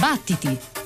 Battiti!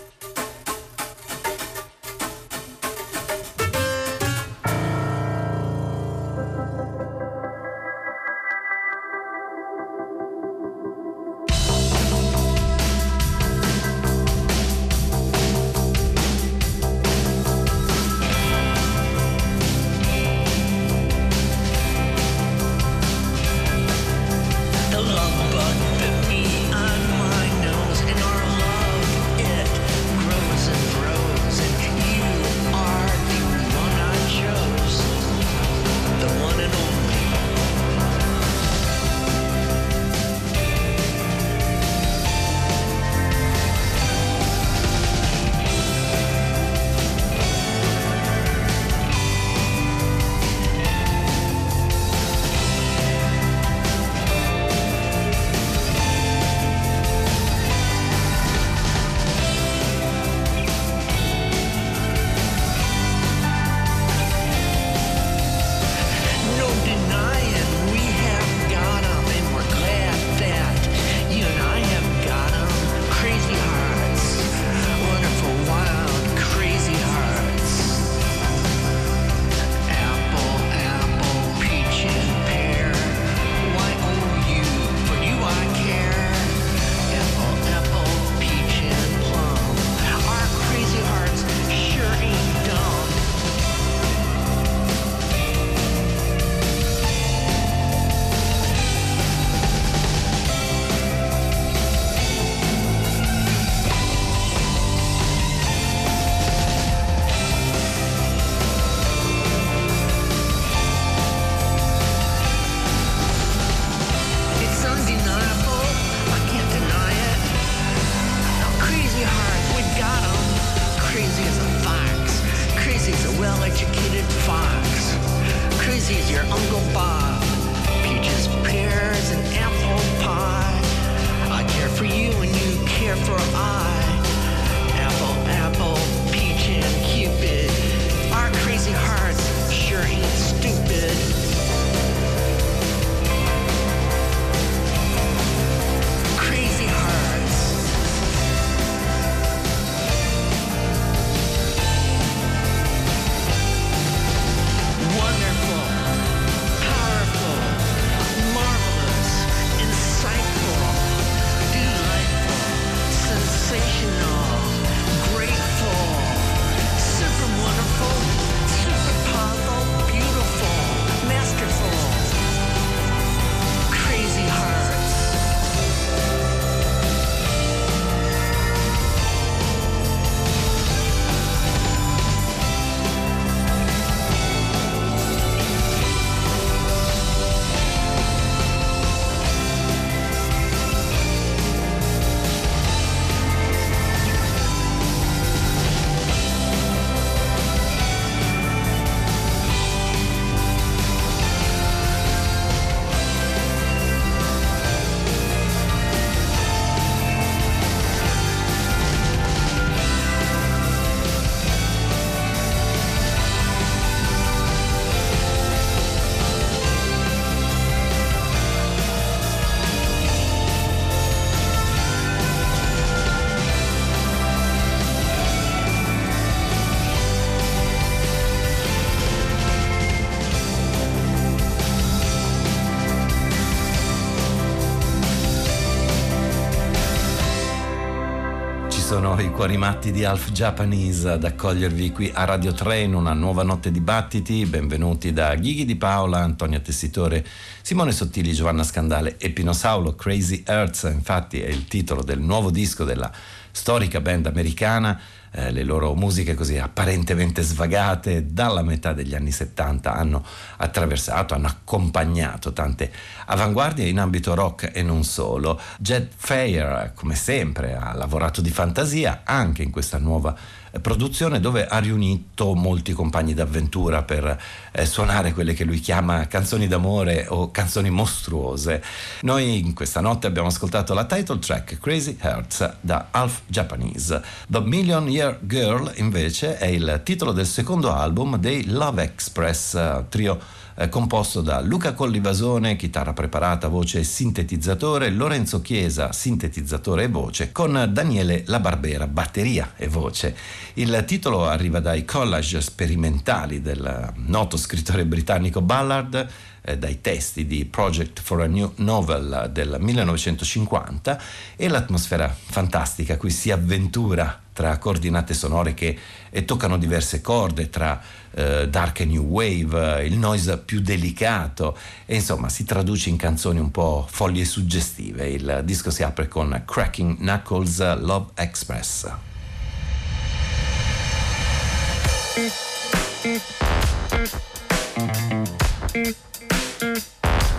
I cuori matti di Alf Japanese ad accogliervi qui a Radio 3 in una nuova notte di battiti. Benvenuti da Ghighi di Paola, Antonia Tessitore, Simone Sottili, Giovanna Scandale e Pino Saulo. Crazy Earths, infatti, è il titolo del nuovo disco della storica band americana eh, le loro musiche così apparentemente svagate dalla metà degli anni 70 hanno attraversato, hanno accompagnato tante avanguardie in ambito rock e non solo. Jed Fayer, come sempre, ha lavorato di fantasia anche in questa nuova produzione dove ha riunito molti compagni d'avventura per eh, suonare quelle che lui chiama canzoni d'amore o canzoni mostruose. Noi in questa notte abbiamo ascoltato la title track Crazy Hearts da Half Japanese. The Million Year Girl invece è il titolo del secondo album dei Love Express, trio eh, composto da Luca Collivasone, chitarra preparata, voce e sintetizzatore, Lorenzo Chiesa, sintetizzatore e voce, con Daniele La Barbera, batteria e voce. Il titolo arriva dai collage sperimentali del noto scrittore britannico Ballard, eh, dai testi di Project for a New Novel del 1950 e l'atmosfera fantastica qui si avventura tra coordinate sonore che eh, toccano diverse corde, tra eh, dark new wave, eh, il noise più delicato e insomma si traduce in canzoni un po' folli e suggestive. Il disco si apre con Cracking Knuckles Love Express.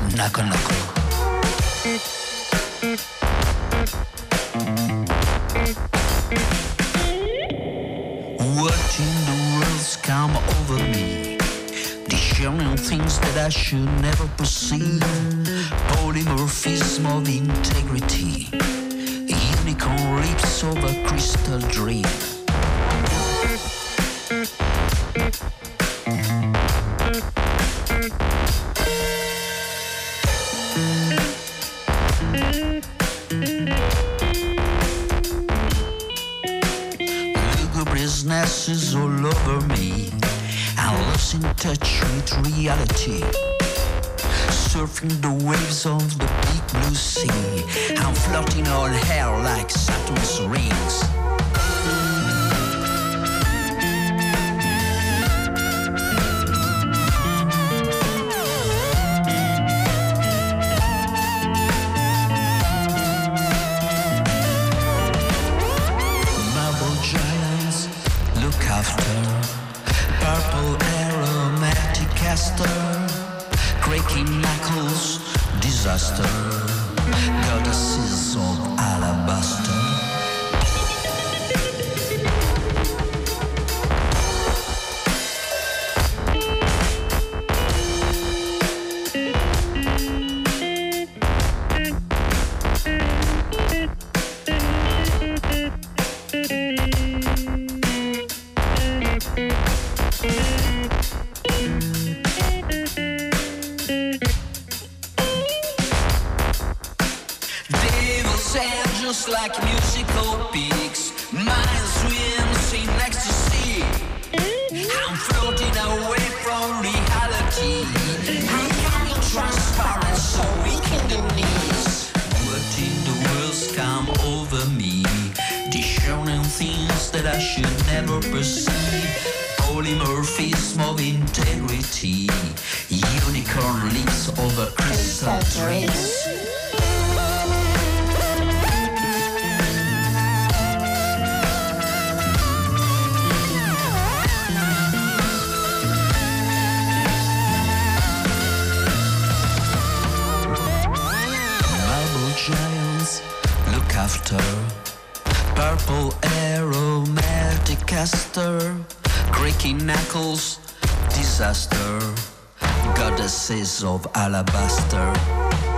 Knuckle knuckle. Come over me? Discerning things that I should never perceive. Polymorphism of integrity. Unicorn leaps over crystal dream. Goddesses of alabaster.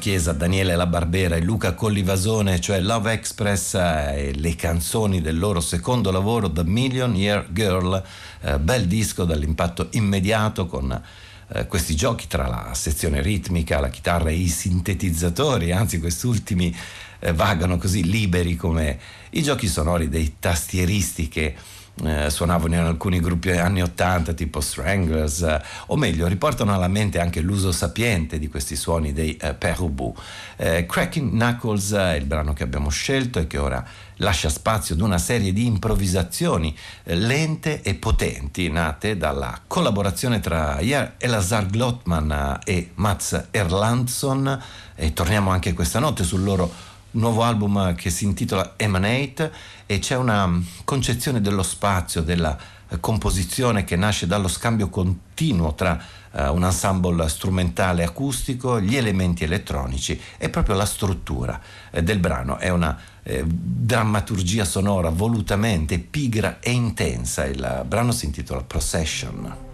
Chiesa, Daniele La Barbera e Luca Collivasone, cioè Love Express e le canzoni del loro secondo lavoro, The Million Year Girl, eh, bel disco dall'impatto immediato con eh, questi giochi tra la sezione ritmica, la chitarra e i sintetizzatori, anzi questi ultimi eh, vagano così liberi come i giochi sonori dei tastieristi che eh, suonavano in alcuni gruppi anni 80 tipo Stranglers eh, o meglio riportano alla mente anche l'uso sapiente di questi suoni dei eh, Perubu eh, Cracking Knuckles è il brano che abbiamo scelto e che ora lascia spazio ad una serie di improvvisazioni eh, lente e potenti nate dalla collaborazione tra Elazar Glotman e Mats Erlandsson. E torniamo anche questa notte sul loro nuovo album che si intitola Emanate e c'è una concezione dello spazio, della eh, composizione che nasce dallo scambio continuo tra uh, un ensemble strumentale acustico, gli elementi elettronici e proprio la struttura eh, del brano. È una eh, drammaturgia sonora volutamente pigra e intensa. Il brano si intitola Procession.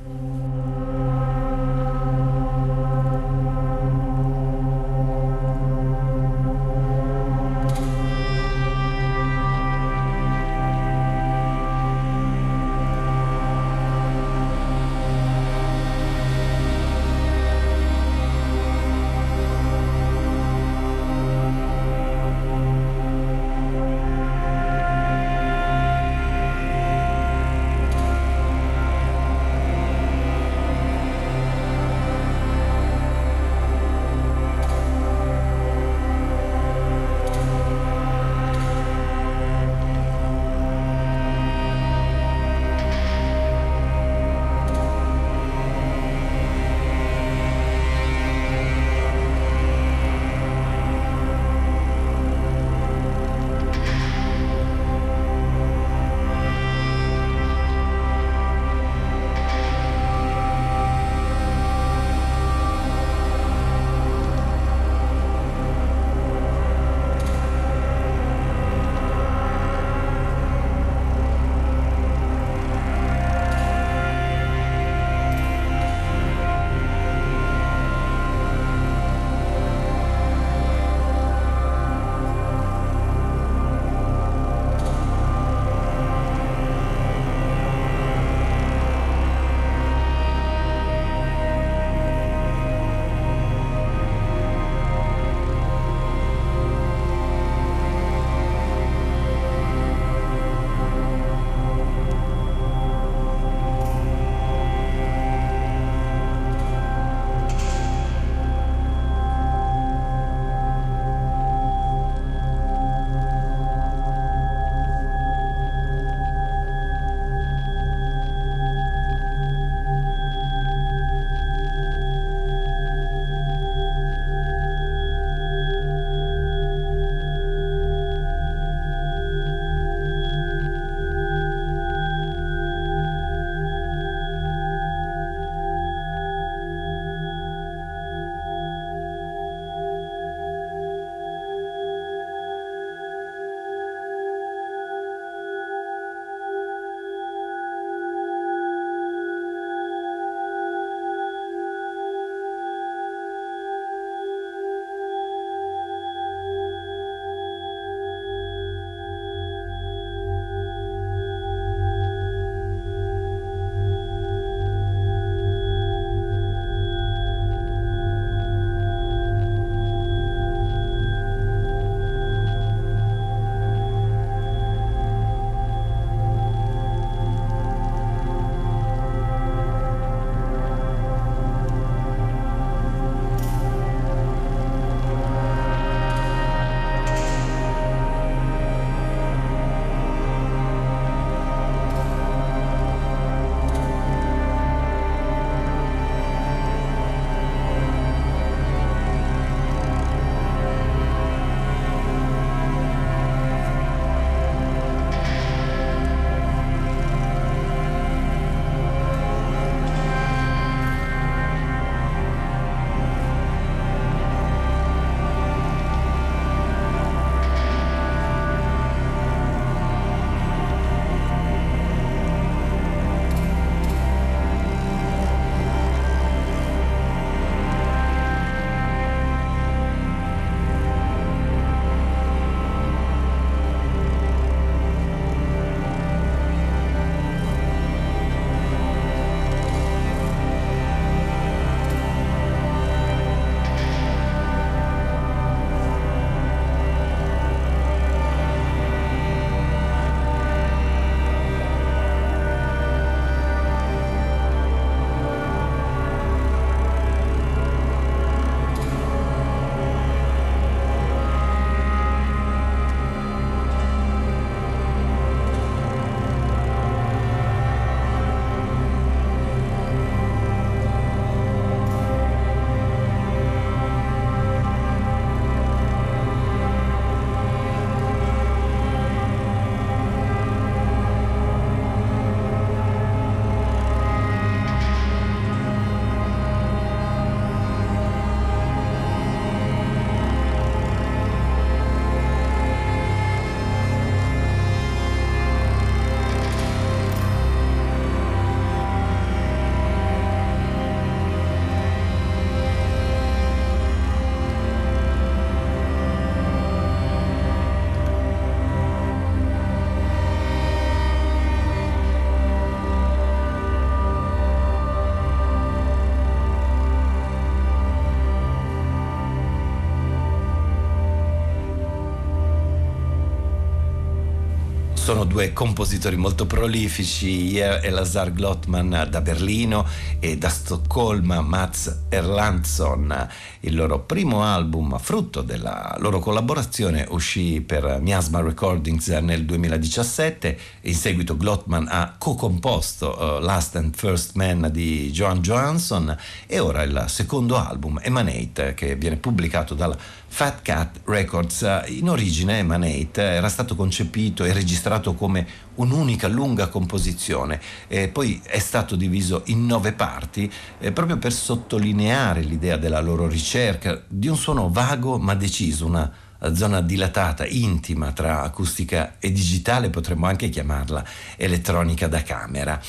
Sono due compositori molto prolifici, Ier e Lazar Glotman da Berlino e da Stoccolma Mats Erlandsson. Il loro primo album, frutto della loro collaborazione, uscì per Miasma Recordings nel 2017 e in seguito Glotman ha co-composto uh, Last and First Man di Joan Johansson e ora il secondo album, Emanate, che viene pubblicato dalla Fat Cat Records. In origine Emanate era stato concepito e registrato come un'unica lunga composizione e poi è stato diviso in nove parti eh, proprio per sottolineare l'idea della loro ricerca di un suono vago ma deciso, una zona dilatata, intima tra acustica e digitale, potremmo anche chiamarla elettronica da camera.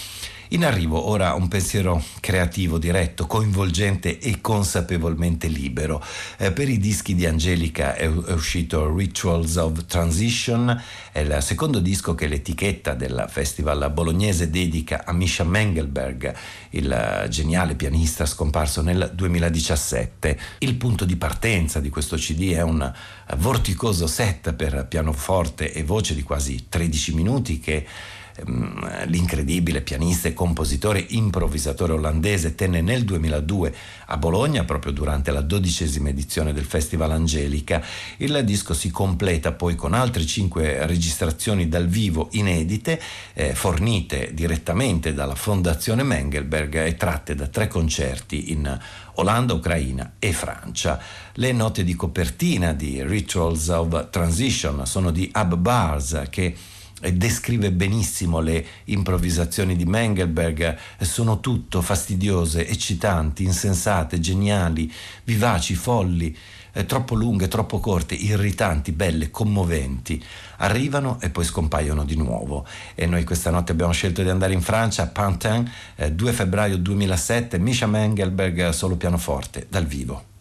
In arrivo ora un pensiero creativo, diretto, coinvolgente e consapevolmente libero. Eh, per i dischi di Angelica è, è, uscito Rituals of Transition, è il secondo disco che l'etichetta del festival bolognese dedica a Misha Mengelberg, il geniale pianista scomparso nel 2017. Il punto di partenza di questo CD è un vorticoso set per pianoforte e voce di quasi 13 minuti che Ehm, l'incredibile pianista e compositore improvvisatore olandese tenne nel 2002 a Bologna, proprio durante la dodicesima edizione del Festival Angelica. Il disco si completa poi con altre cinque registrazioni dal vivo inedite, eh, fornite direttamente dalla Fondazione Mengelberg e tratte da tre concerti in Olanda, Ucraina e Francia. Le note di copertina di Rituals of Transition sono di Ab Bars che descrive benissimo le improvvisazioni di Mengelberg, sono tutto fastidiose, eccitanti, insensate, geniali, vivaci, folli, eh, troppo lunghe, troppo corte, irritanti, belle, commoventi. Arrivano e poi scompaiono di nuovo. E noi questa notte abbiamo scelto di andare in Francia, a Pantin, eh, 2 febbraio 2007, Misha Mengelberg solo pianoforte, dal vivo.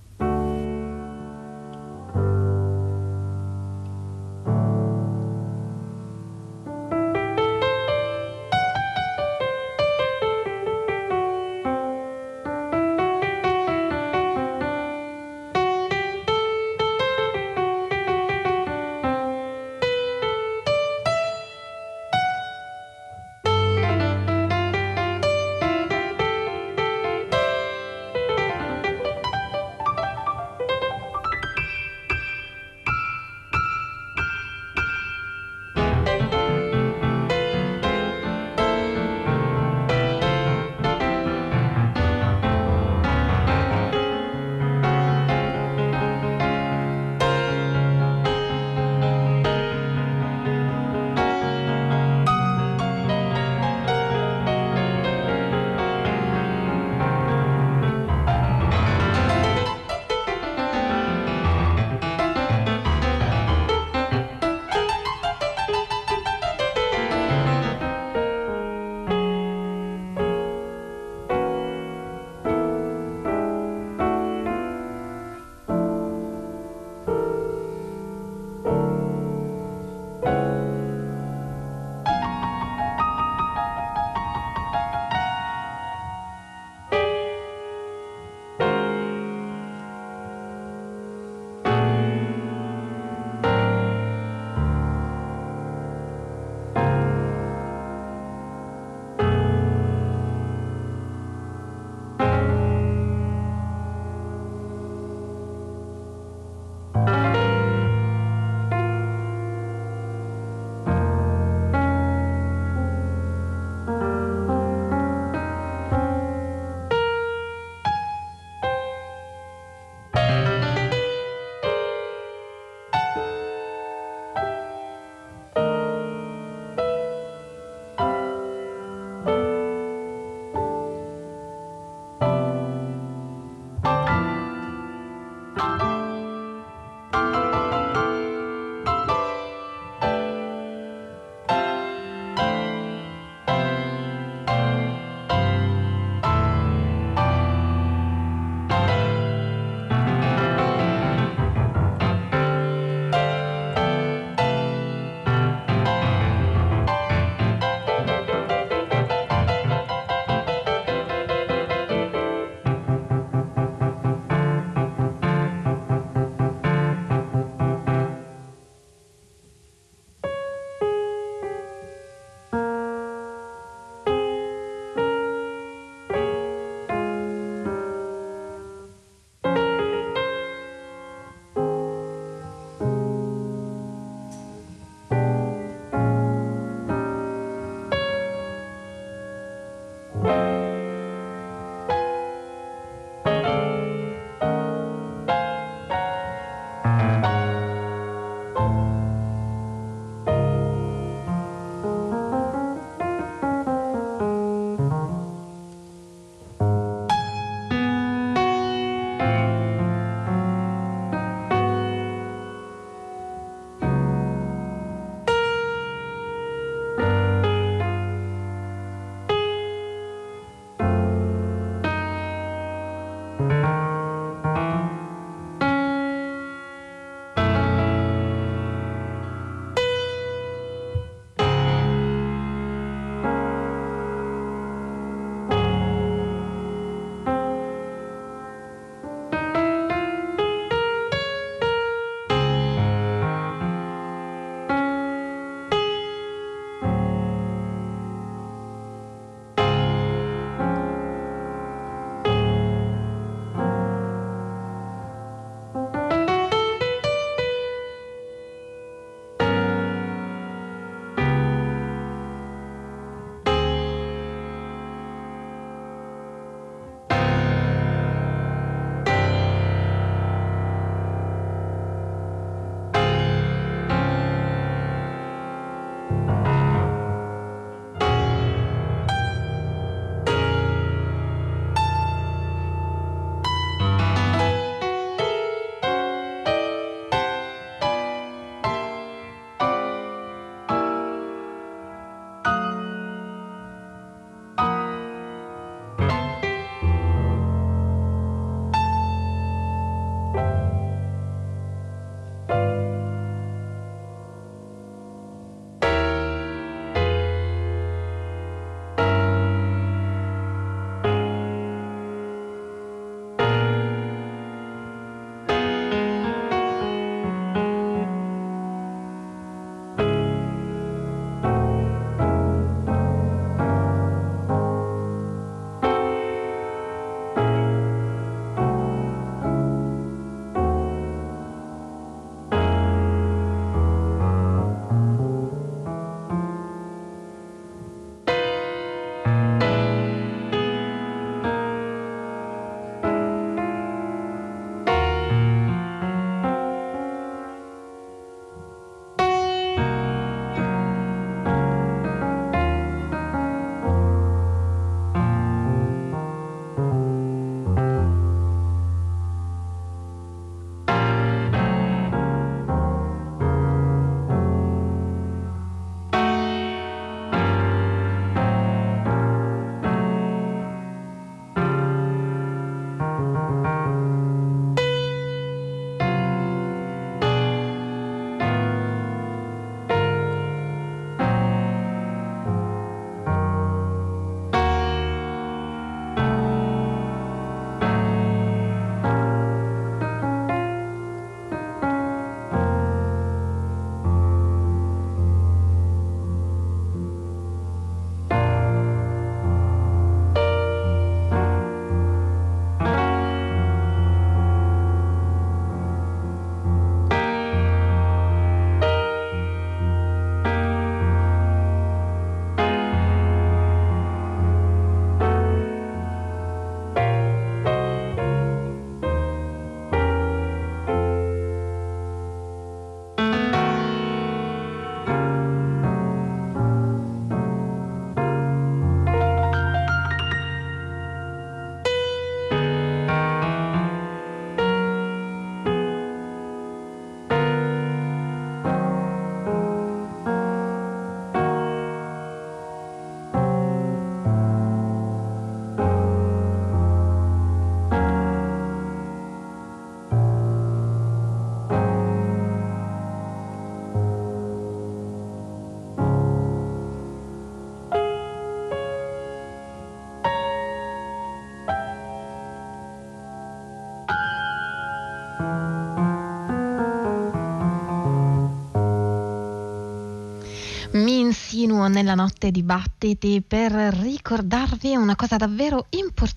Mi insinuo nella notte di battiti per ricordarvi una cosa davvero importante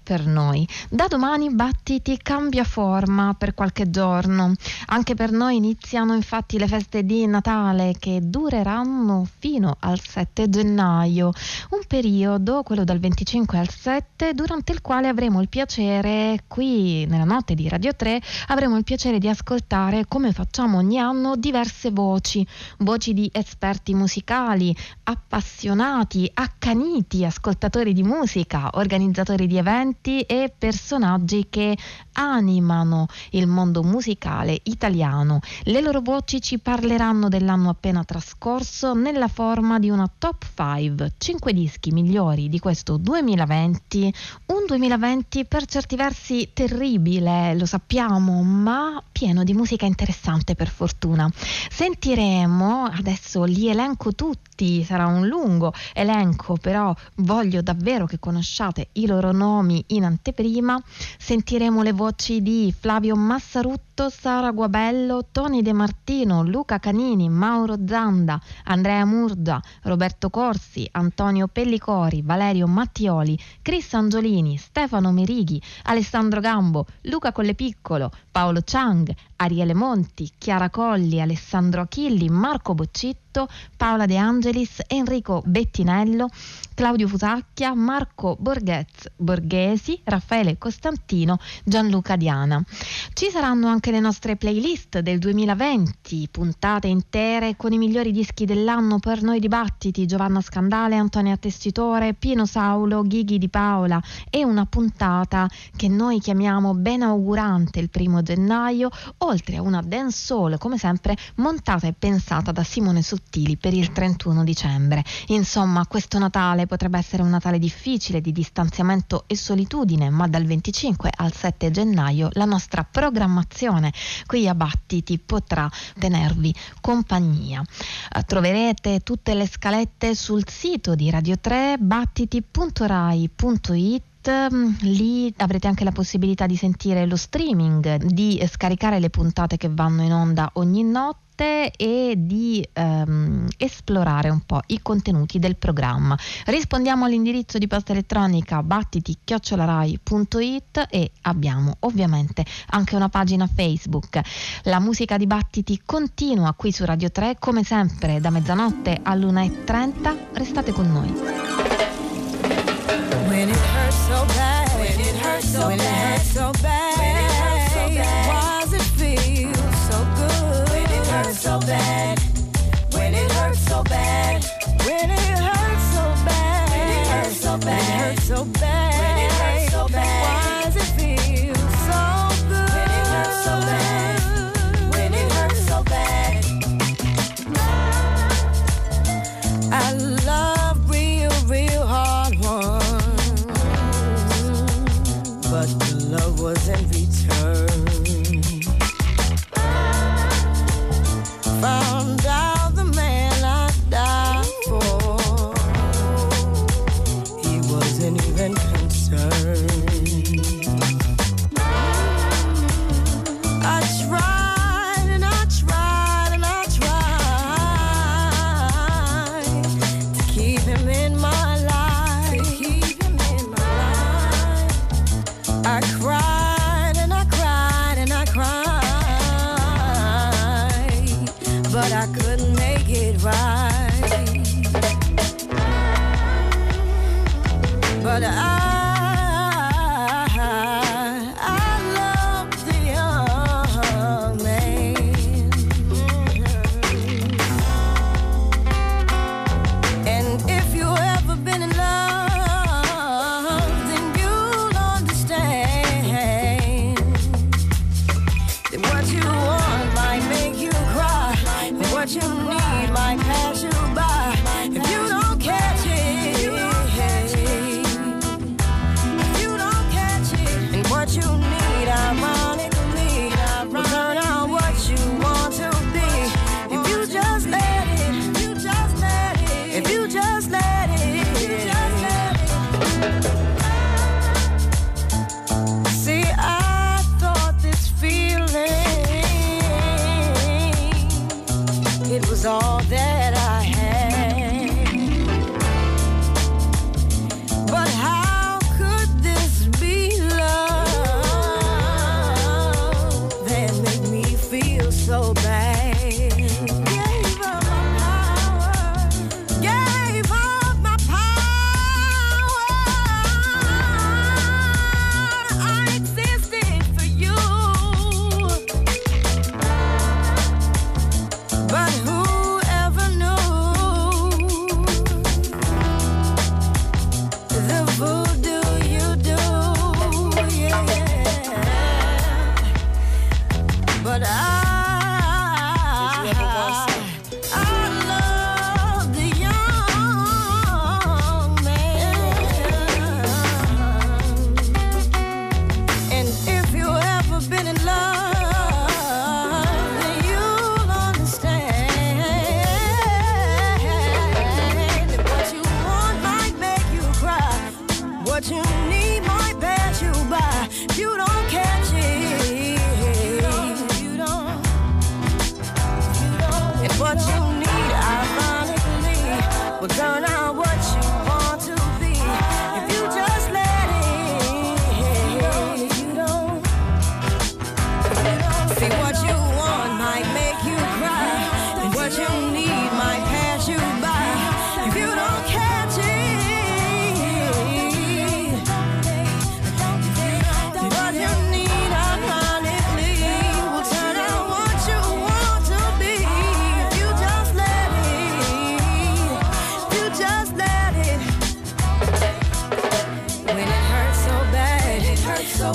per noi. Da domani Battiti cambia forma per qualche giorno. Anche per noi iniziano infatti le feste di Natale che dureranno fino al 7 gennaio, un periodo, quello dal 25 al 7, durante il quale avremo il piacere, qui nella notte di Radio 3, avremo il piacere di ascoltare, come facciamo ogni anno, diverse voci, voci di esperti musicali, appassionati, accaniti ascoltatori di musica, organizzatori di eventi e personaggi che animano il mondo musicale italiano. Le loro voci ci parleranno dell'anno appena trascorso nella forma di una top 5, 5 dischi migliori di questo 2020, un 2020 per certi versi terribile, lo sappiamo, ma pieno di musica interessante per fortuna. Sentiremo, adesso li elenco tutti, sarà un lungo elenco, però voglio davvero che conosciate i loro nomi in anteprima. Sentiremo le voci di Flavio Massarutto, Sara Guabello, Tony De Martino, Luca Canini, Mauro Zanda, Andrea Murda, Roberto Corsi, Antonio Pellicori, Valerio Mattioli, Chris Angiolini, Stefano Merighi, Alessandro Gambo, Luca Collepiccolo, Paolo Chang, Ariele Monti, Chiara Colli, Alessandro Achilli, Marco Boccitto, Paola De Angelis, Enrico Bettinello, Claudio Fusacchia, Marco Borghez, Borghesi, Raffaele Costantino, Gianluca Diana. Ci saranno anche le nostre playlist del 2020, puntate intere con i migliori dischi dell'anno per noi dibattiti, Giovanna Scandale, Antonia Testitore, Pino Saulo, Ghighi di Paola e una puntata che noi chiamiamo ben augurante il primo gennaio, oltre a una dance soul come sempre montata e pensata da Simone Sottili per il 31 dicembre. Insomma, questo Natale potrebbe essere un Natale difficile di distanziamento e solitudine, ma dal 25 al 7 gennaio la nostra programmazione qui a Battiti potrà tenervi compagnia. Eh, troverete tutte le scalette sul sito di Radio 3 battiti.rai.it lì avrete anche la possibilità di sentire lo streaming, di scaricare le puntate che vanno in onda ogni notte e di ehm, esplorare un po' i contenuti del programma. Rispondiamo all'indirizzo di posta elettronica battiti-rai.it e abbiamo ovviamente anche una pagina Facebook. La musica di Battiti continua qui su Radio 3 come sempre da mezzanotte all'1.30. Restate con noi. So when bad, it hurts. so bad, when it hurts so bad, why does it feel so good? When it hurts so bad, even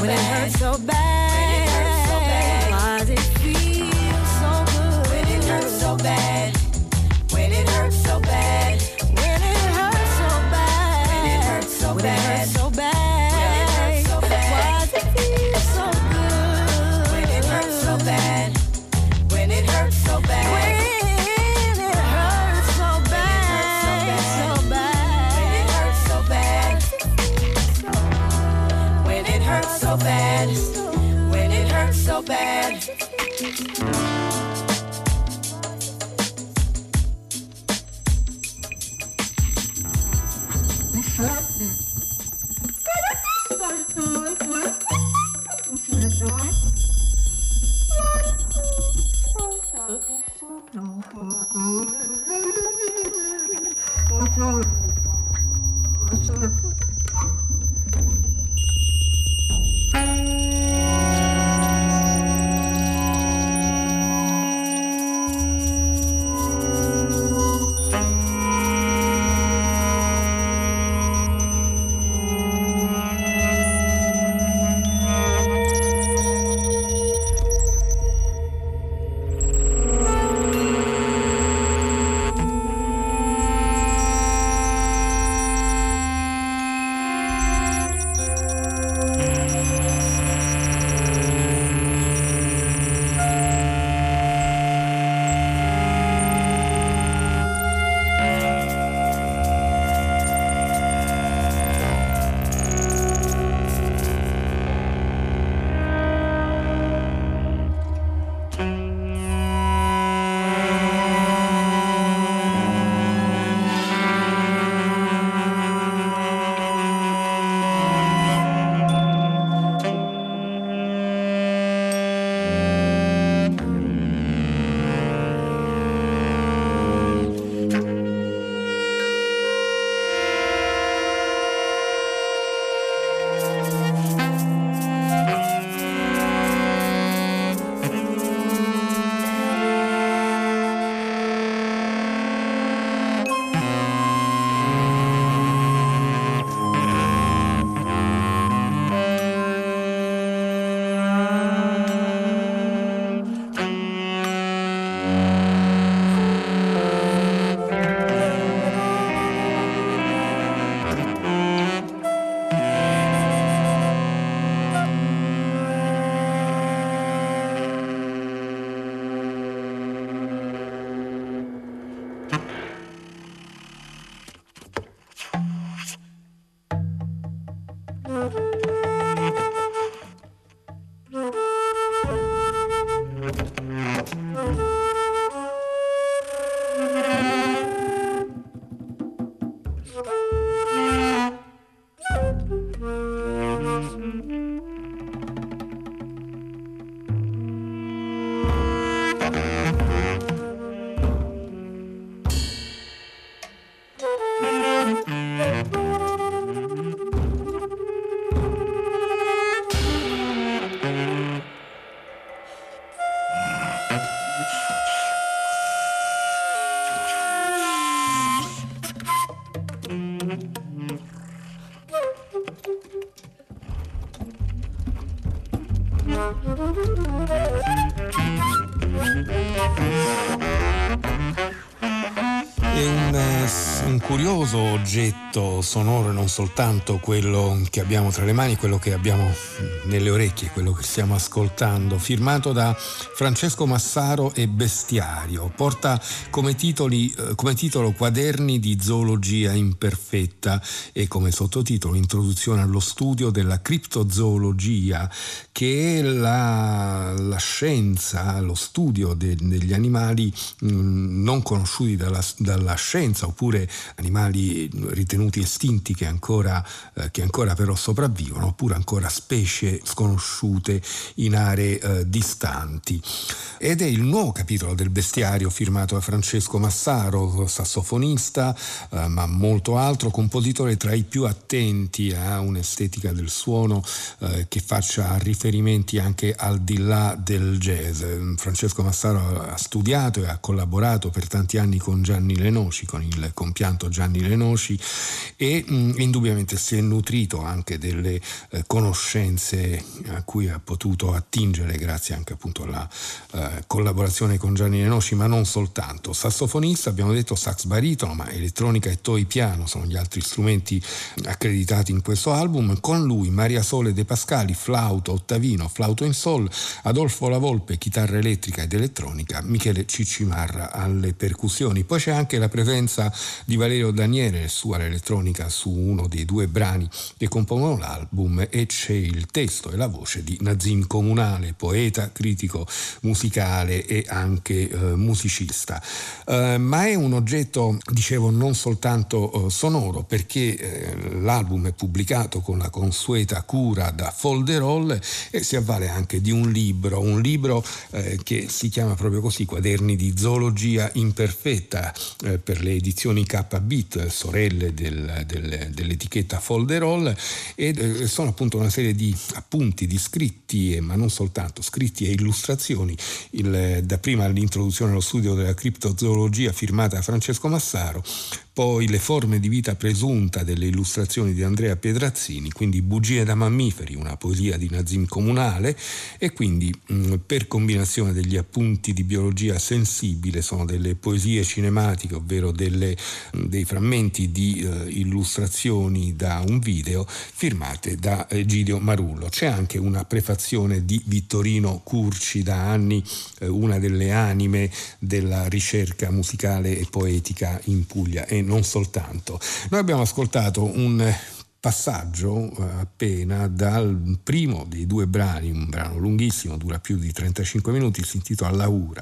when it hurts so bad. Oggetto sonoro, non soltanto quello che abbiamo tra le mani, quello che abbiamo nelle orecchie, quello che stiamo ascoltando, firmato da Francesco Massaro e Bestiario. Porta come, titoli, eh, come titolo Quaderni di zoologia imperfetta e come sottotitolo Introduzione allo studio della criptozoologia, che la, la scienza, lo studio de, degli animali mh, mm, non conosciuti dalla, dalla scienza oppure animali ritenuti estinti che ancora, eh, che ancora però sopravvivono, oppure ancora specie sconosciute in aree eh, distanti. Ed è il nuovo capitolo del bestiario firmato da Francesco Massaro, sassofonista, eh, ma molto altro, compositore tra i più attenti a un'estetica del suono eh, che faccia riferimenti anche al di là del jazz. Francesco Massaro ha studiato e ha collaborato per tanti anni con Gianni Lenoci, con il compianto Gianni Lenoci e mh, indubbiamente si è nutrito anche delle eh, conoscenze a cui ha potuto attingere grazie anche appunto alla eh, collaborazione con Gianni Lenoci, ma non soltanto. Sassofonista, abbiamo detto sax baritono, ma elettronica e toy piano sono gli altri strumenti accreditati in questo album. Con lui Maria Sole De Pascali, flauto, ottavino, flauto in sol, Adolfo La Volpe, chitarra elettrica ed elettronica, Michele Ciccimarra alle percussioni. Poi c'è anche la presenza di Valerio Daniele, sua elettronica su uno dei due brani che compongono l'album e c'è il testo e la voce di Nazim Comunale, poeta, critico musicale e anche eh, musicista. Eh, ma è un oggetto, dicevo, non soltanto eh, sonoro perché eh, l'album è pubblicato con la consueta cura da folderol e si avvale anche di un libro, un libro eh, che si chiama proprio così, Quaderni di zoologia imperfetta eh, per le edizioni K-Bit, sorelle del, del, dell'etichetta folderol ed eh, sono appunto una serie di appunti, di scritti, ma non soltanto scritti e illustrazioni, il, da prima l'introduzione allo studio della criptozoologia firmata da Francesco Massaro, poi le forme di vita presunta delle illustrazioni di Andrea Piedrazzini, quindi Bugie da mammiferi, una poesia di Nazim Comunale e quindi mh, per combinazione degli appunti di biologia sensibile sono delle poesie cinematiche, ovvero delle, mh, dei frammenti di eh, illustrazioni da un video firmate da Egidio Marullo. C'è anche una prefazione di Vittorino Curci, da anni eh, una delle anime della ricerca musicale e poetica in Puglia e non soltanto. Noi abbiamo ascoltato un passaggio eh, appena dal primo dei due brani, un brano lunghissimo, dura più di 35 minuti, si intitola Laura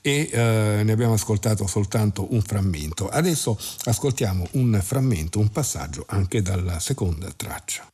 e eh, ne abbiamo ascoltato soltanto un frammento. Adesso ascoltiamo un frammento, un passaggio anche dalla seconda traccia.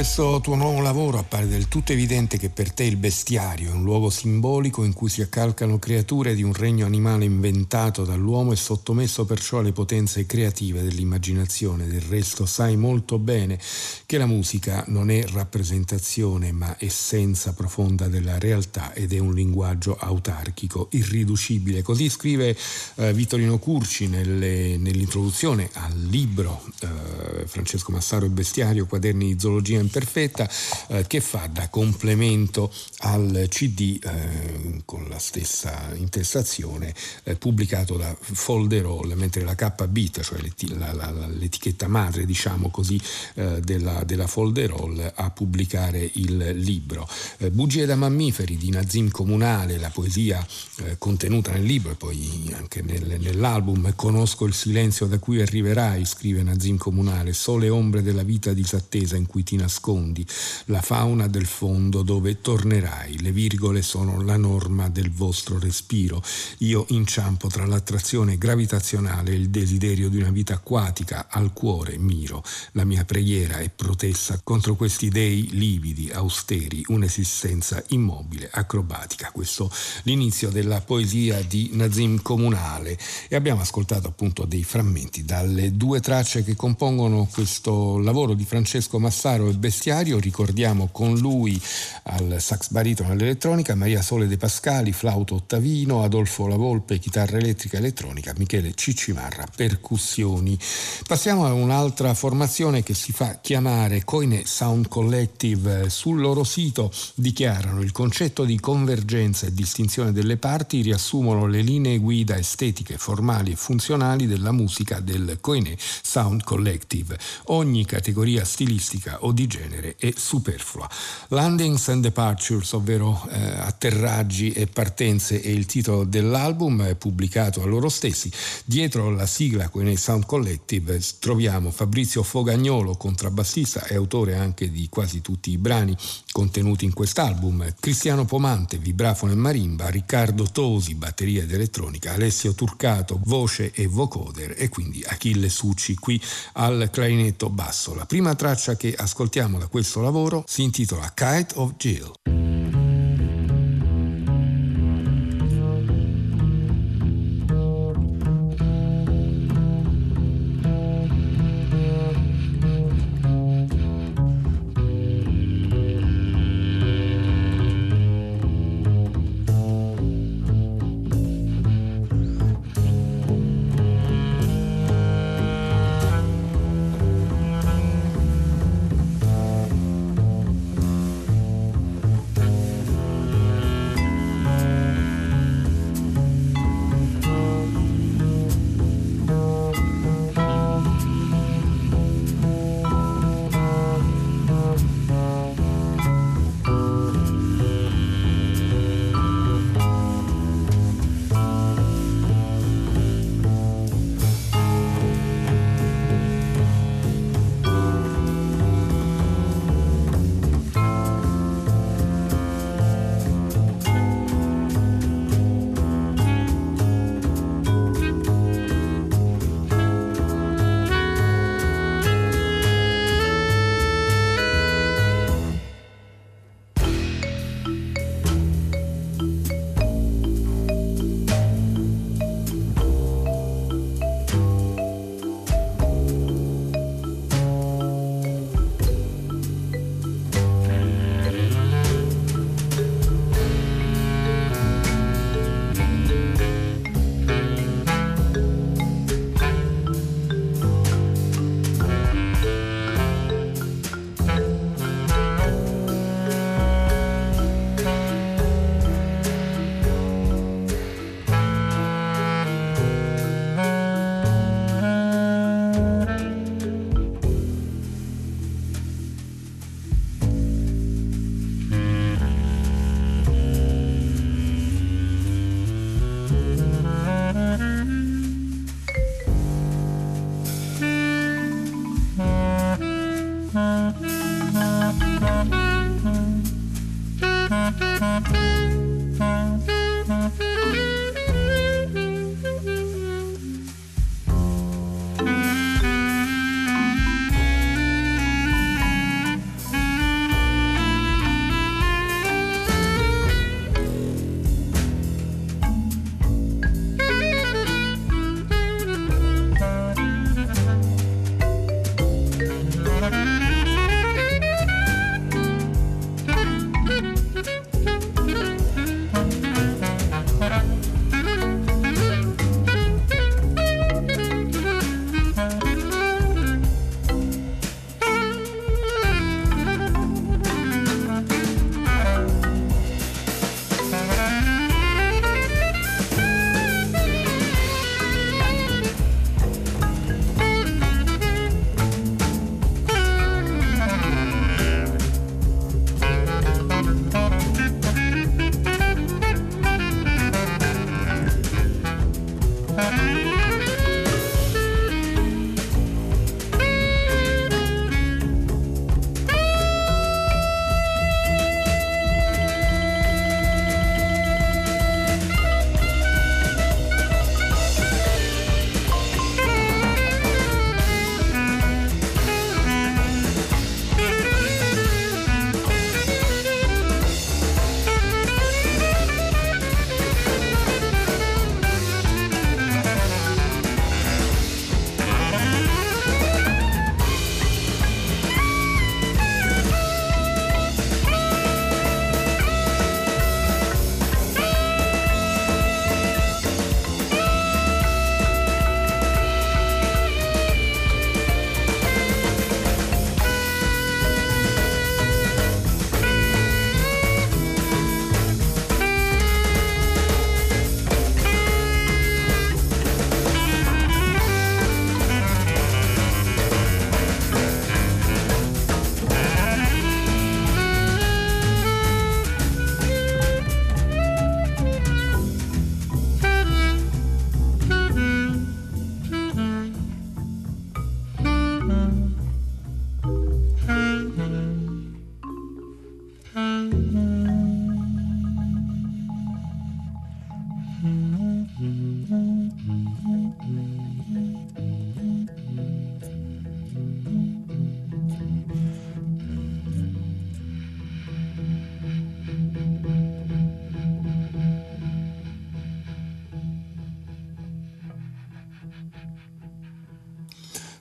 Questo tuo nuovo lavoro appare del tutto evidente che per te il bestiario è un luogo simbolico in cui si accalcano creature di un regno animale inventato dall'uomo e sottomesso perciò alle potenze creative dell'immaginazione. Del resto sai molto bene che la musica non è rappresentazione ma essenza profonda della realtà ed è un linguaggio autarchico, irriducibile. Così scrive eh, Vittorino Curci nelle, nell'introduzione al libro eh, Francesco Massaro e Bestiario, quaderni di zoologia imperfetta eh, che fa da complemento al CD eh, con la stessa intestazione eh, pubblicato da Folderol, mentre la K-Bit, cioè la, la, l'etichetta madre diciamo così eh, della, della Folderol a pubblicare il libro. Eh, Bugie da mammiferi di Nazim Comunale, la poesia eh, contenuta nel libro e poi anche nel, nell'album Conosco il silenzio da cui arriverai, scrive Nazim Comunale, sole ombre della vita disattesa in cui ti nascondi nascondi, la fauna del fondo dove tornerai, le virgole sono la norma del vostro respiro. Io inciampo tra l'attrazione gravitazionale e il desiderio di una vita acquatica, al cuore miro. La mia preghiera è protessa contro questi dei lividi, austeri, un'esistenza immobile, acrobatica. Questo l'inizio della poesia di Nazim Comunale e abbiamo ascoltato appunto dei frammenti dalle due tracce che compongono questo lavoro di Francesco Massaro e Bestiario, ricordiamo con lui al sax baritono all'elettronica Maria Sole De Pascali, flauto ottavino, Adolfo Lavolpe, chitarra elettrica elettronica, Michele Ciccimarra, percussioni. Passiamo a un'altra formazione che si fa chiamare Coine Sound Collective. Sul loro sito dichiarano il concetto di convergenza e distinzione delle parti, riassumono le linee guida estetiche, formali e funzionali della musica del Coine Sound Collective. Ogni categoria stilistica o di genere è superflua. Landings and Departures, ovvero eh, atterraggi e partenze, è il titolo dell'album pubblicato a loro stessi. Dietro la sigla con il Sound Collective troviamo Fabrizio Fogagnolo, contrabbassista e autore anche di quasi tutti i brani contenuti in quest'album, Cristiano Pomante, vibrafono e marimba, Riccardo Tosi, batteria ed elettronica, Alessio Turcato, voce e vocoder e quindi Achille Succi qui al clarinetto basso. La prima traccia che ascoltiamo da questo lavoro si intitola Kite of Jill.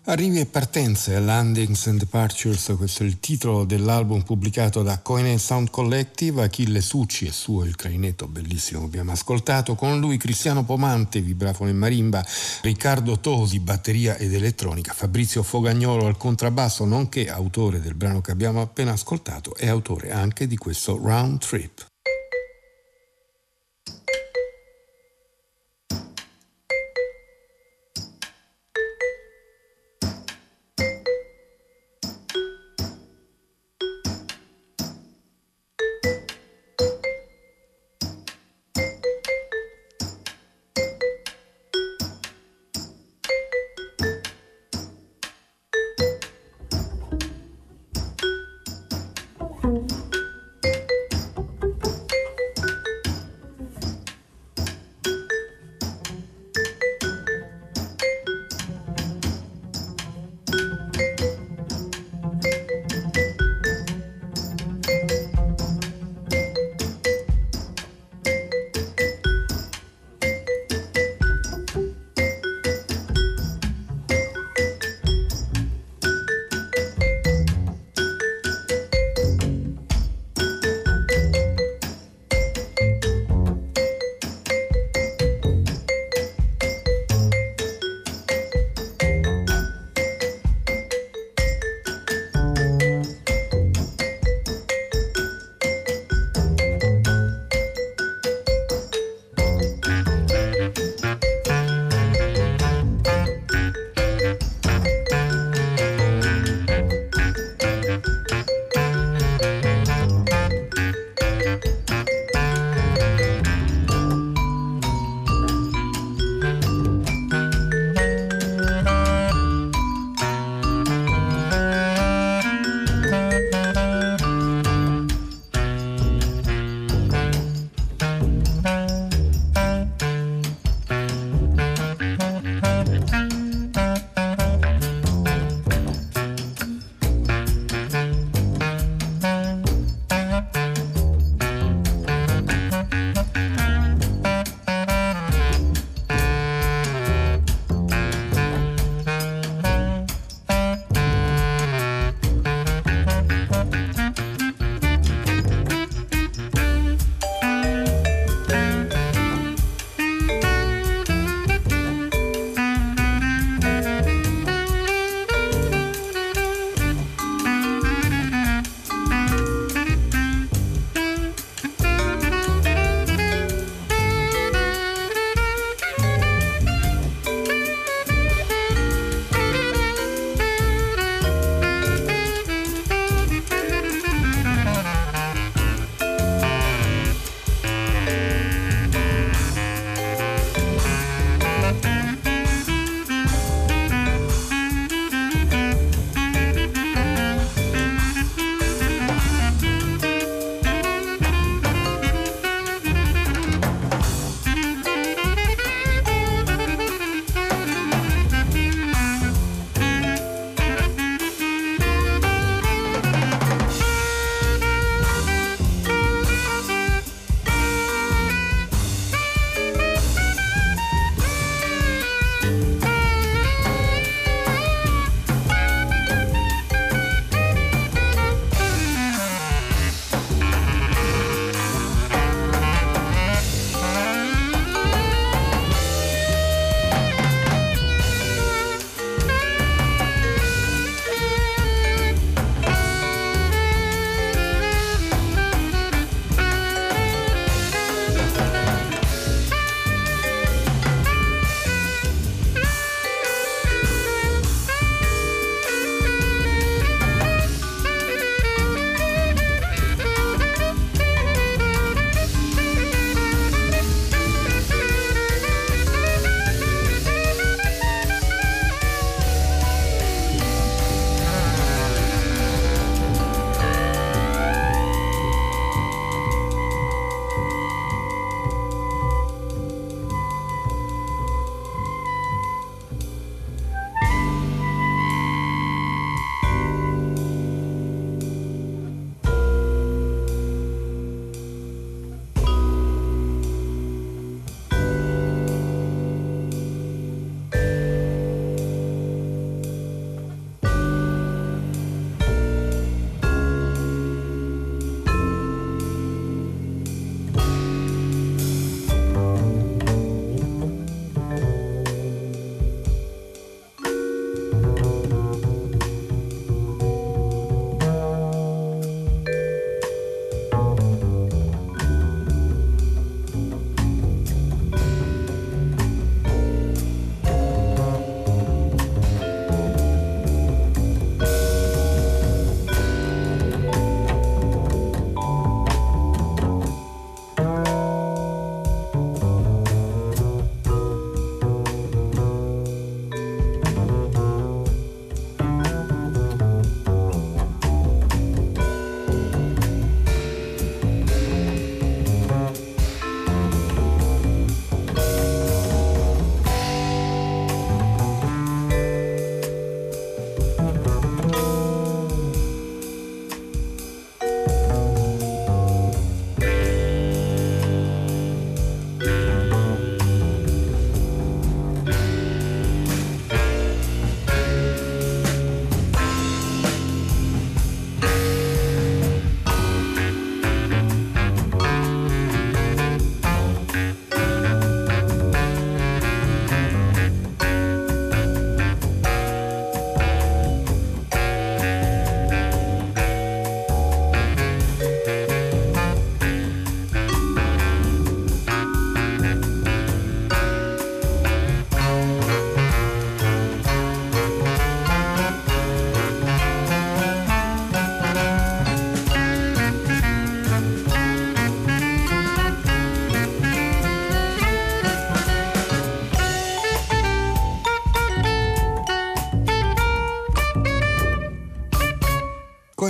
Arrivi e partenze, Landings and Departures, questo è il titolo dell'album pubblicato da Coine Sound Collective, Achille Succi è suo il clarinetto bellissimo abbiamo ascoltato, con lui Cristiano Pomante, vibrafono e marimba, Riccardo Tosi, batteria ed elettronica, Fabrizio Fogagnolo al contrabbasso, nonché autore del brano che abbiamo appena ascoltato e autore anche di questo Round Trip.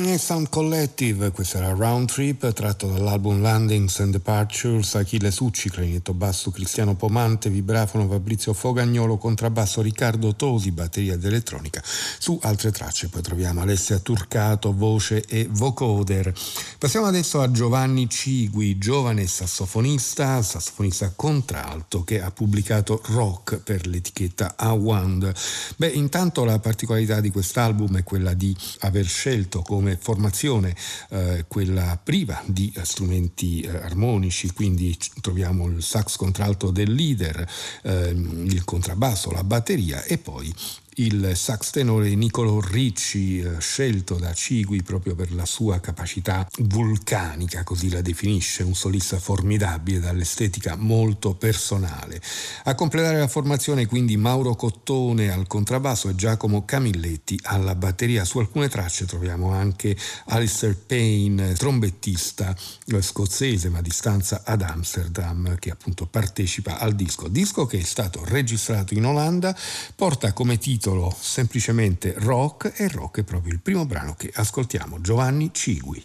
Coine Sound Collective, questo era Round Trip, tratto dall'album Landings and Departures, Achille Succi, clarinetto basso Cristiano Pomante, vibrafono Fabrizio Fogagnolo, contrabbasso Riccardo Tosi, batteria ed elettronica. Su altre tracce poi troviamo Alessia Turcato, voce e vocoder. Passiamo adesso a Giovanni Cigui, giovane sassofonista, sassofonista contralto che ha pubblicato rock per l'etichetta A1. Beh, intanto la particolarità di quest'album è quella di aver scelto come formazione eh, quella priva di strumenti eh, armonici, quindi troviamo il sax contralto del leader, eh, il contrabbasso, la batteria e poi il sax tenore Nicolo Ricci, eh, scelto da Cigui proprio per la sua capacità vulcanica, così la definisce, un solista formidabile dall'estetica molto personale. A completare la formazione quindi Mauro Cottone al contrabbasso e Giacomo Camilletti alla batteria. Su alcune tracce troviamo anche Alistair Payne, trombettista eh, scozzese ma di stanza ad Amsterdam, che appunto partecipa al disco. Disco che è stato registrato in Olanda, porta come titolo titolo semplicemente Rock e Rock è proprio il primo brano che ascoltiamo, Giovanni Cigui.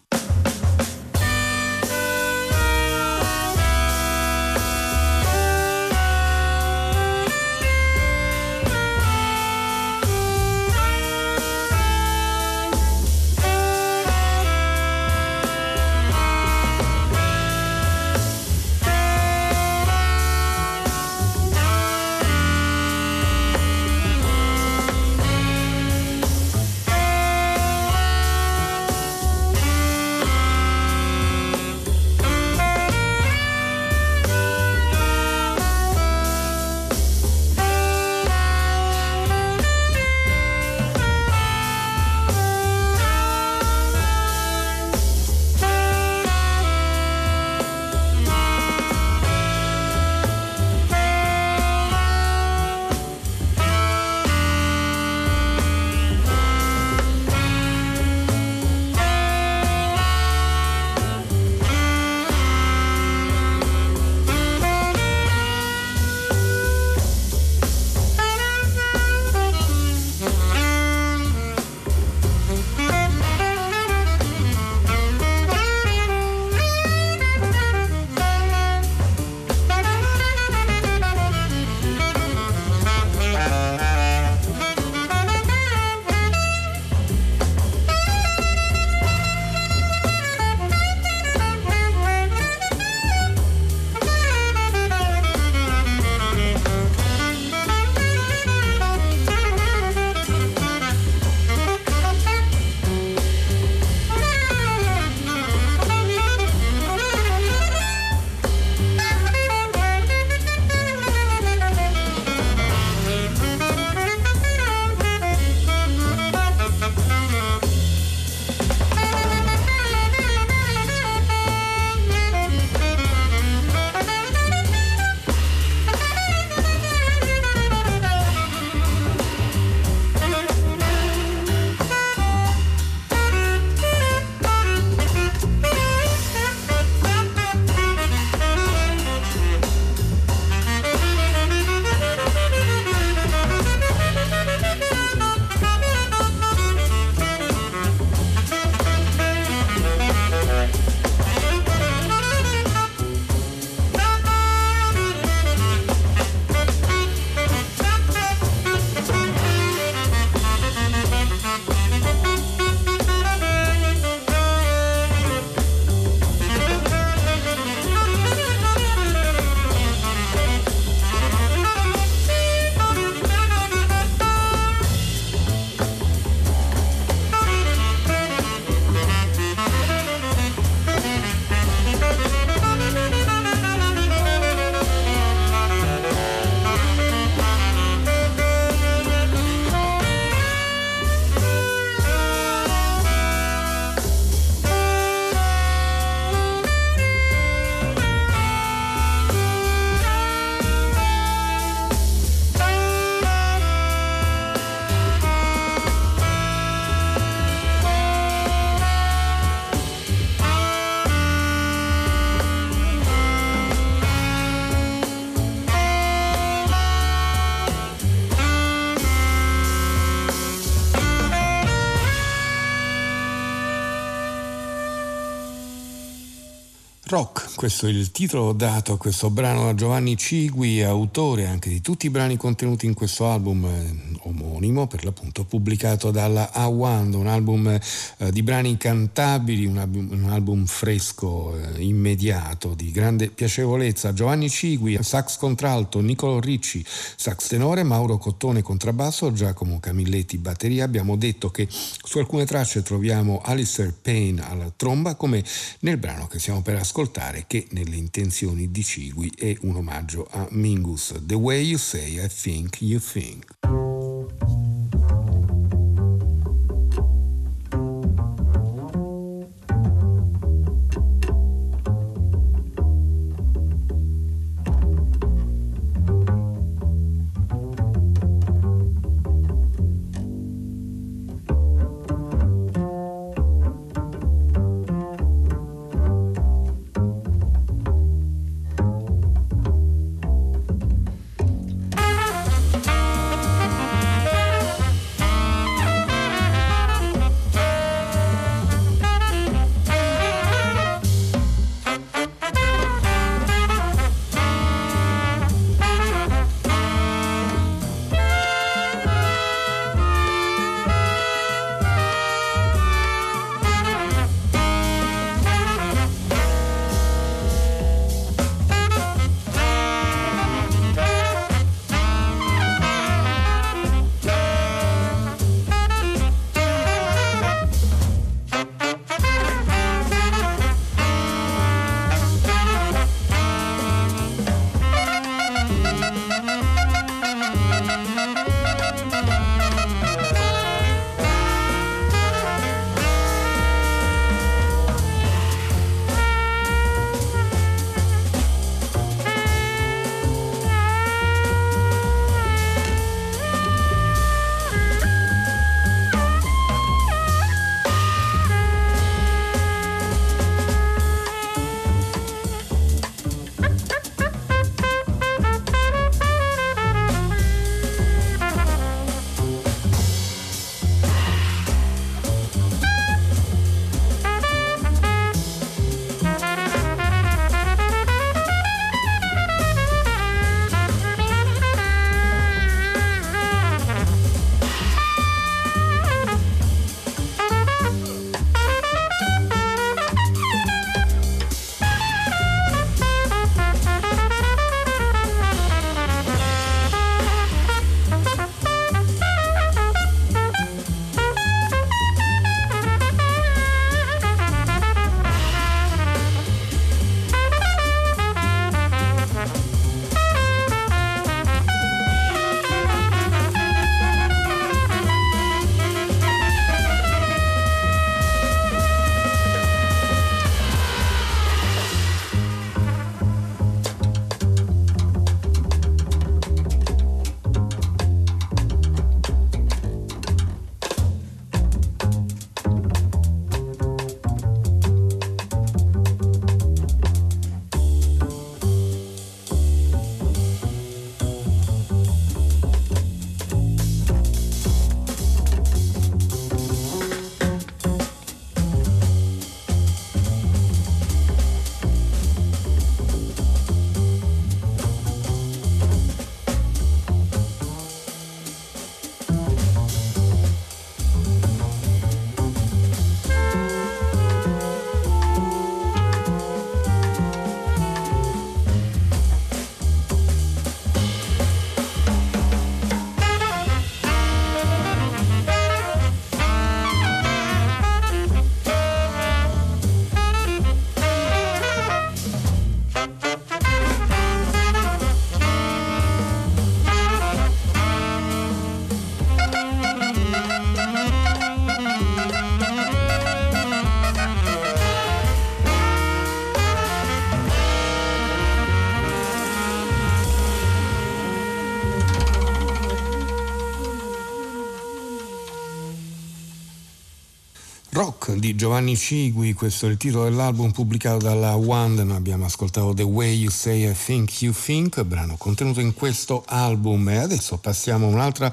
Questo è il titolo dato a questo brano a Giovanni Cigui, autore anche di tutti i brani contenuti in questo album eh, omonimo, per l'appunto pubblicato dalla A1, un album eh, di brani cantabili, un album, un album fresco, eh, immediato, di grande piacevolezza. Giovanni Cigui, sax contralto, Nicolo Ricci, sax tenore, Mauro Cottone contrabbasso, Giacomo Camilletti batteria. Abbiamo detto che su alcune tracce troviamo Alistair Payne alla tromba, come nel brano che stiamo per ascoltare che nelle intenzioni di Cigui è un omaggio a Mingus, The Way You Say I Think You Think. Giovanni Cigui, questo è il titolo dell'album pubblicato dalla noi abbiamo ascoltato The Way You Say I Think You Think, brano contenuto in questo album. E adesso passiamo a un'altra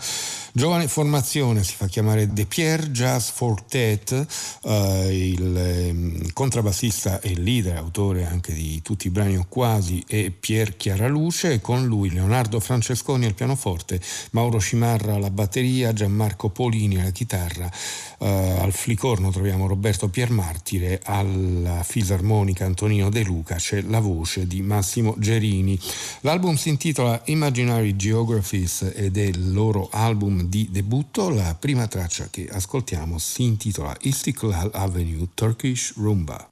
Giovane formazione, si fa chiamare The Pierre Jazz Fortet, eh, il eh, contrabbassista e leader, autore anche di tutti i brani o quasi, è Pier Chiaraluce, con lui Leonardo Francesconi al pianoforte, Mauro Cimarra alla batteria, Gianmarco Polini alla chitarra, eh, al flicorno troviamo Roberto Piermartire, alla fisarmonica Antonino De Luca c'è la voce di Massimo Gerini. L'album si intitola Imaginary Geographies ed è il loro album di debutto. La prima traccia che ascoltiamo si intitola Istiklal Avenue Turkish Rumba.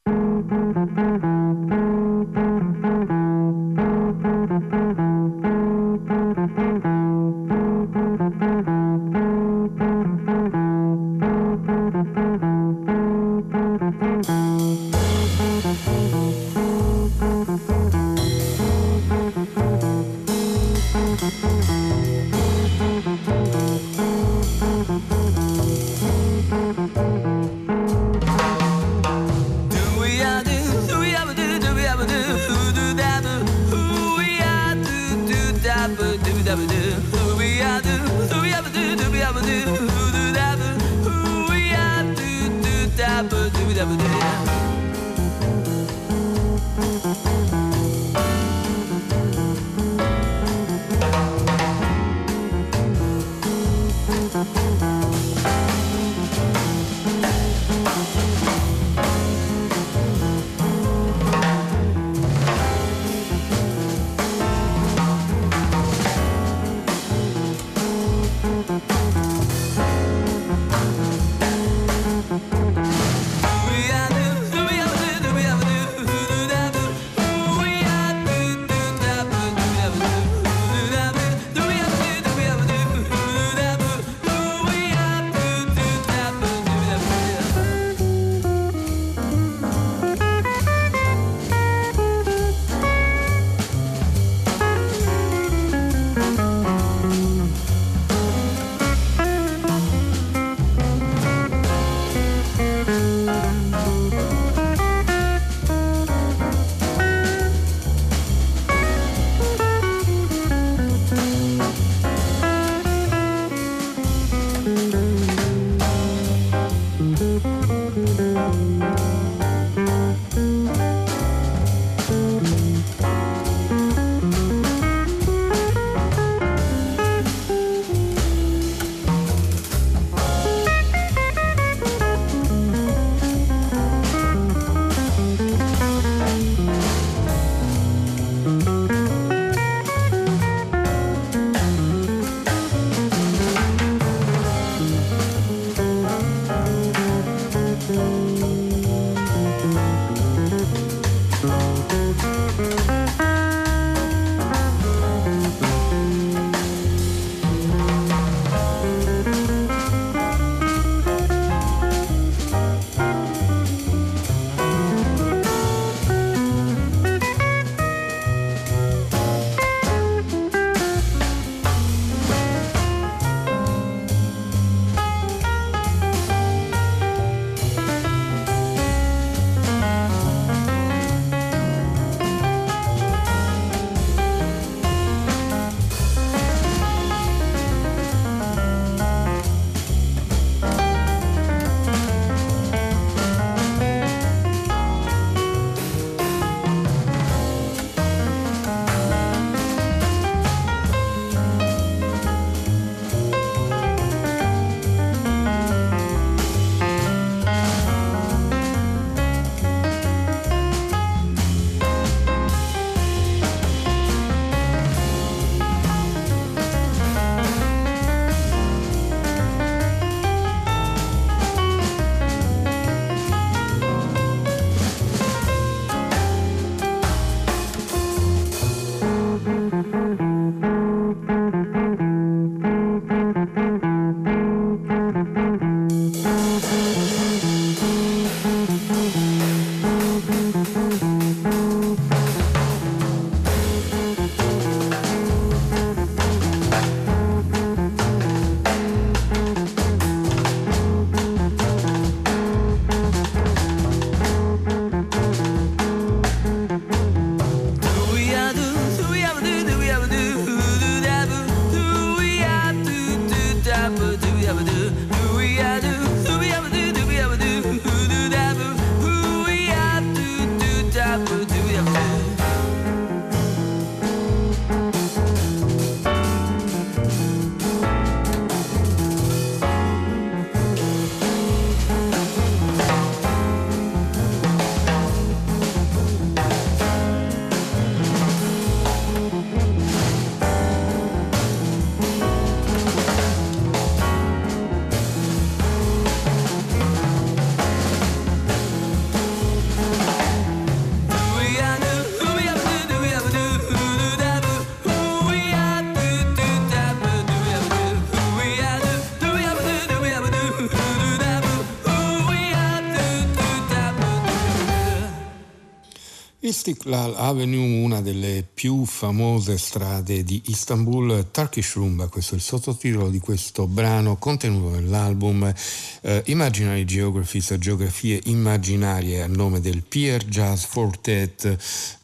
I would do. Istiklal Avenue, una delle più famose strade di Istanbul, Turkish Rumba, questo è il sottotitolo di questo brano contenuto nell'album eh, Imaginary Geographies, geografie immaginarie a nome del Pier Jazz Fortet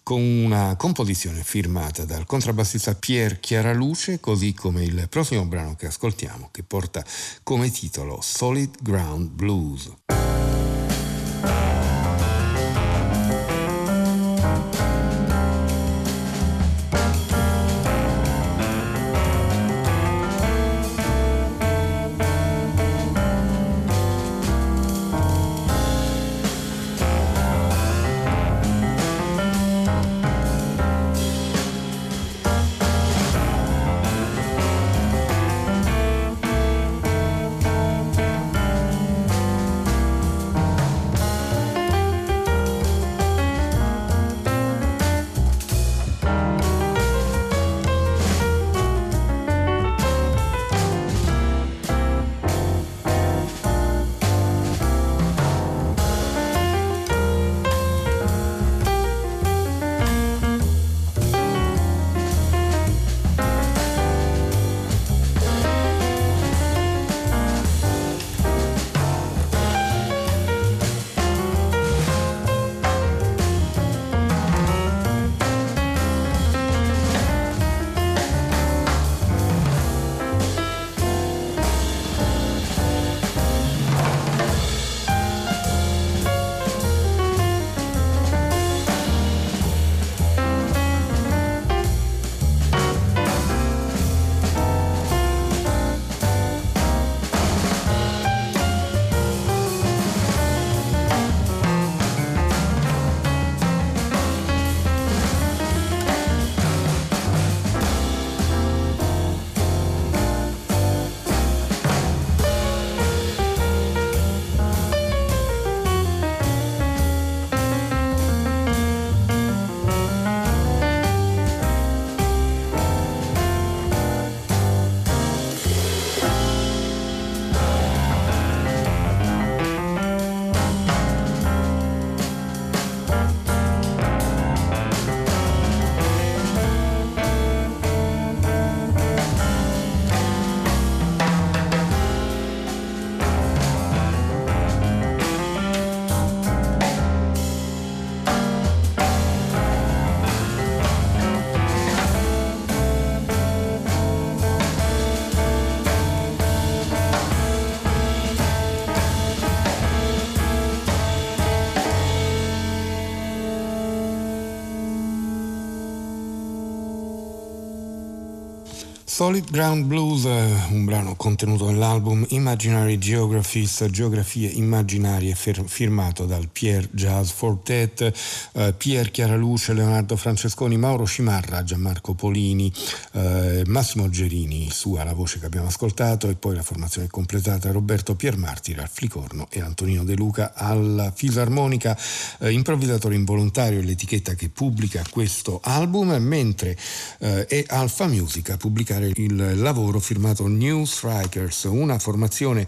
con una composizione firmata dal contrabbassista Pier Chiaraluce, così come il prossimo brano che ascoltiamo, che porta come titolo Solid Ground Blues. Solid Ground Blues, un brano contenuto nell'album Imaginary Geographies, geografie immaginarie, firmato dal Pier Jazz Fortet, eh, Pier Chiaraluce, Leonardo Francesconi, Mauro Cimarra, Gianmarco Polini, eh, Massimo Gerini, sua la voce che abbiamo ascoltato, e poi la formazione completata Roberto Piermartiri al flicorno e Antonino De Luca alla fisarmonica, eh, improvvisatore involontario, l'etichetta che pubblica questo album, mentre eh, è Alfa Music a pubblicare il lavoro firmato New Strikers, una formazione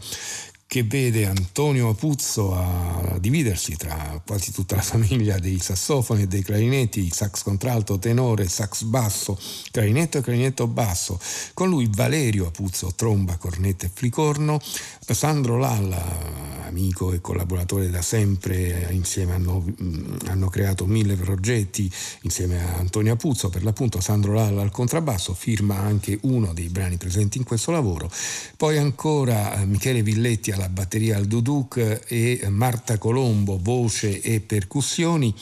che vede Antonio Apuzzo a dividersi tra quasi tutta la famiglia dei sassofoni e dei clarinetti, sax contralto, tenore, sax basso, clarinetto e clarinetto basso, con lui Valerio Apuzzo, tromba, cornetta e flicorno, Sandro Lalla, amico e collaboratore da sempre, insieme hanno, hanno creato mille progetti insieme a Antonio Apuzzo, per l'appunto Sandro Lalla al contrabbasso, firma anche uno dei brani presenti in questo lavoro, poi ancora eh, Michele Villetti alla batteria al Duduk e Marta Colombo, voce e percussioni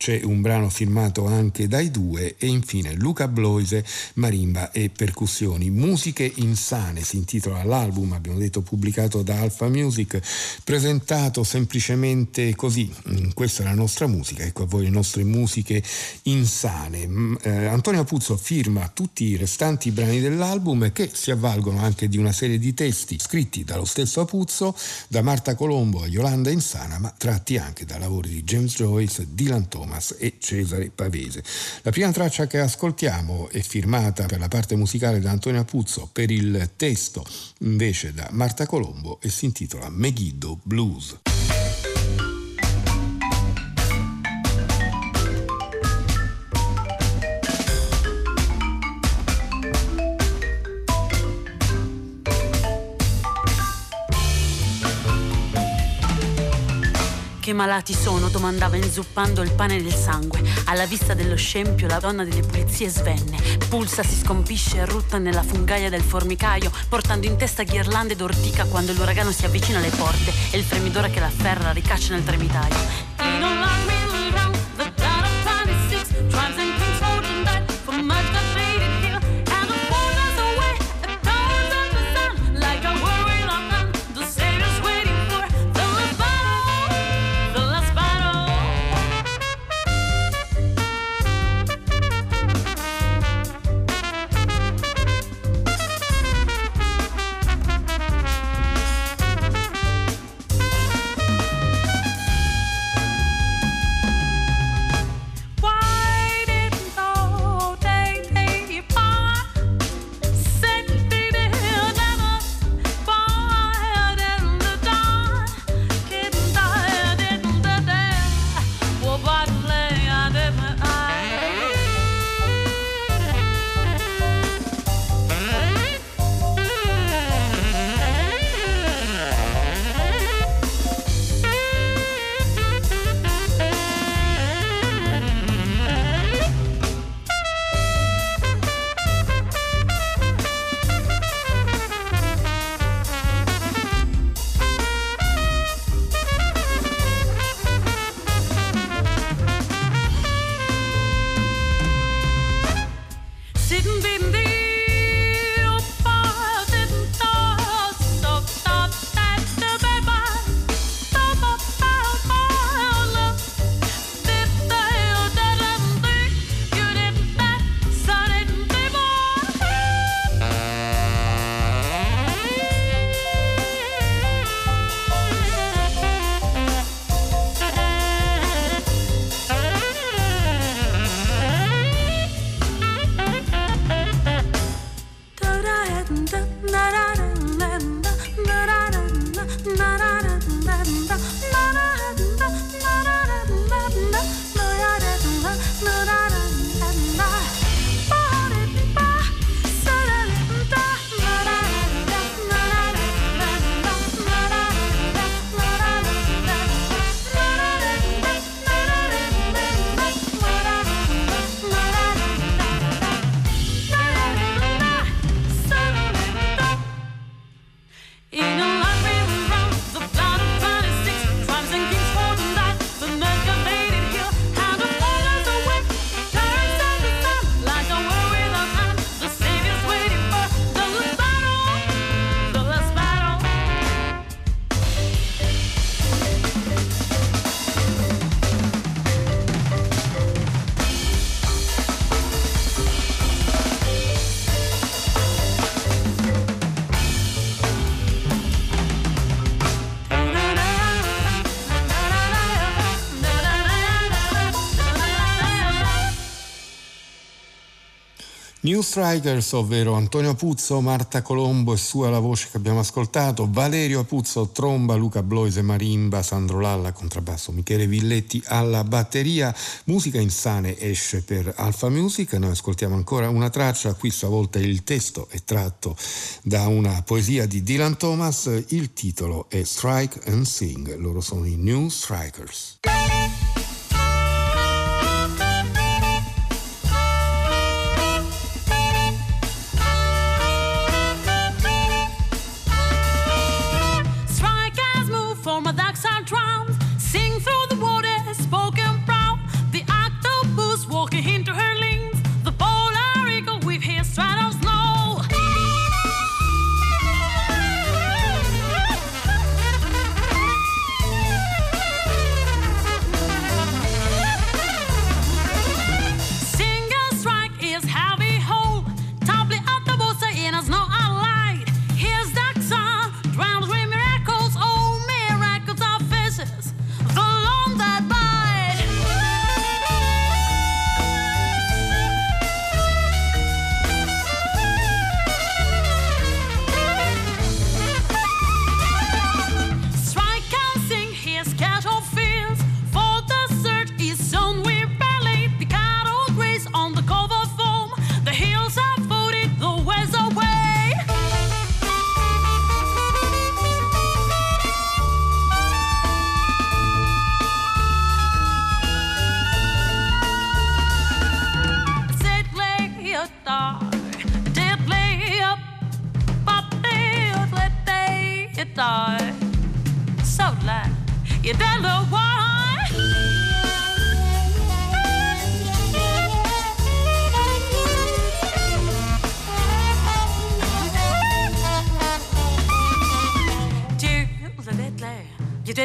c'è un brano firmato anche dai due e infine Luca Bloise, marimba e percussioni. Musiche insane si intitola l'album, abbiamo detto pubblicato da Alpha Music, presentato semplicemente così, mm, questa è la nostra musica, ecco a voi le nostre musiche insane. Mm, eh, Antonio Puzzo firma tutti i restanti brani dell'album che si avvalgono anche di una serie di testi scritti dallo stesso Apuzzo, da Marta Colombo a Yolanda Insana, ma tratti anche da lavori di James Joyce, Dylan Thomas, Thomas e Cesare Pavese. La prima traccia che ascoltiamo è firmata per la parte musicale da Antonio Apuzzo, per il testo invece da Marta Colombo e si intitola Megiddo Blues. Che malati sono? domandava inzuppando il pane del sangue. Alla vista dello scempio la donna delle pulizie svenne. Pulsa, si scompisce e rutta nella fungaia del formicaio, portando in testa ghirlande d'ortica quando l'uragano si avvicina alle porte e il fremidore che la afferra ricaccia nel tremitaio. New Strikers, ovvero Antonio Puzzo, Marta Colombo e sua la voce che abbiamo ascoltato, Valerio Puzzo, tromba, Luca Bloise, marimba, Sandro Lalla, contrabbasso, Michele Villetti alla batteria. Musica insane esce per Alfa Music, noi ascoltiamo ancora una traccia, qui stavolta il testo è tratto da una poesia di Dylan Thomas, il titolo è Strike and Sing, loro sono i New Strikers.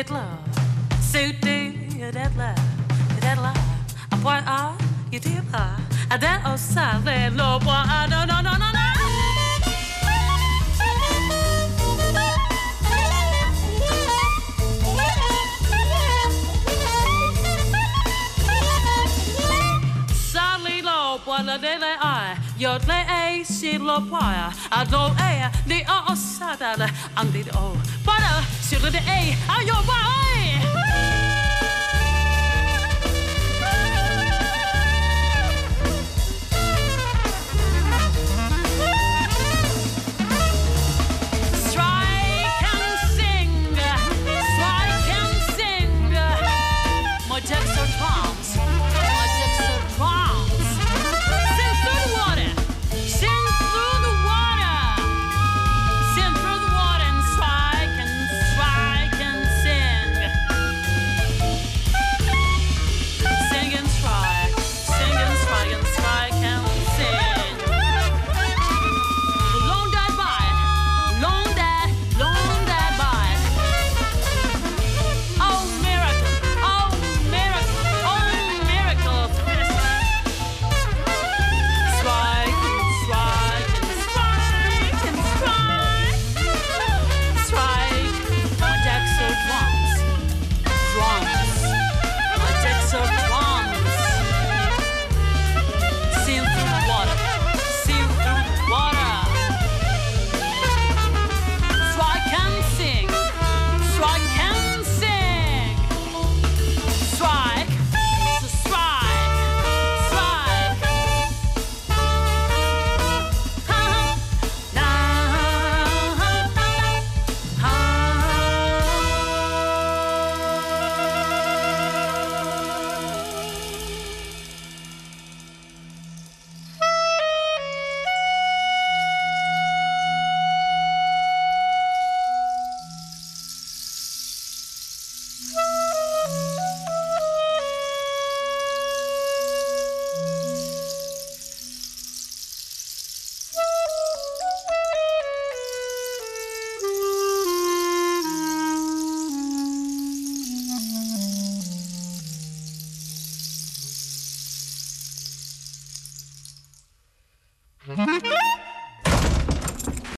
did love, so do you did love, you did love. And why are you did love? And then oh silent love, why no no no no no. Sadly, Lord, what a day I, your day e si lo poia, a do e di o sada, andi o, para, si le e, a yo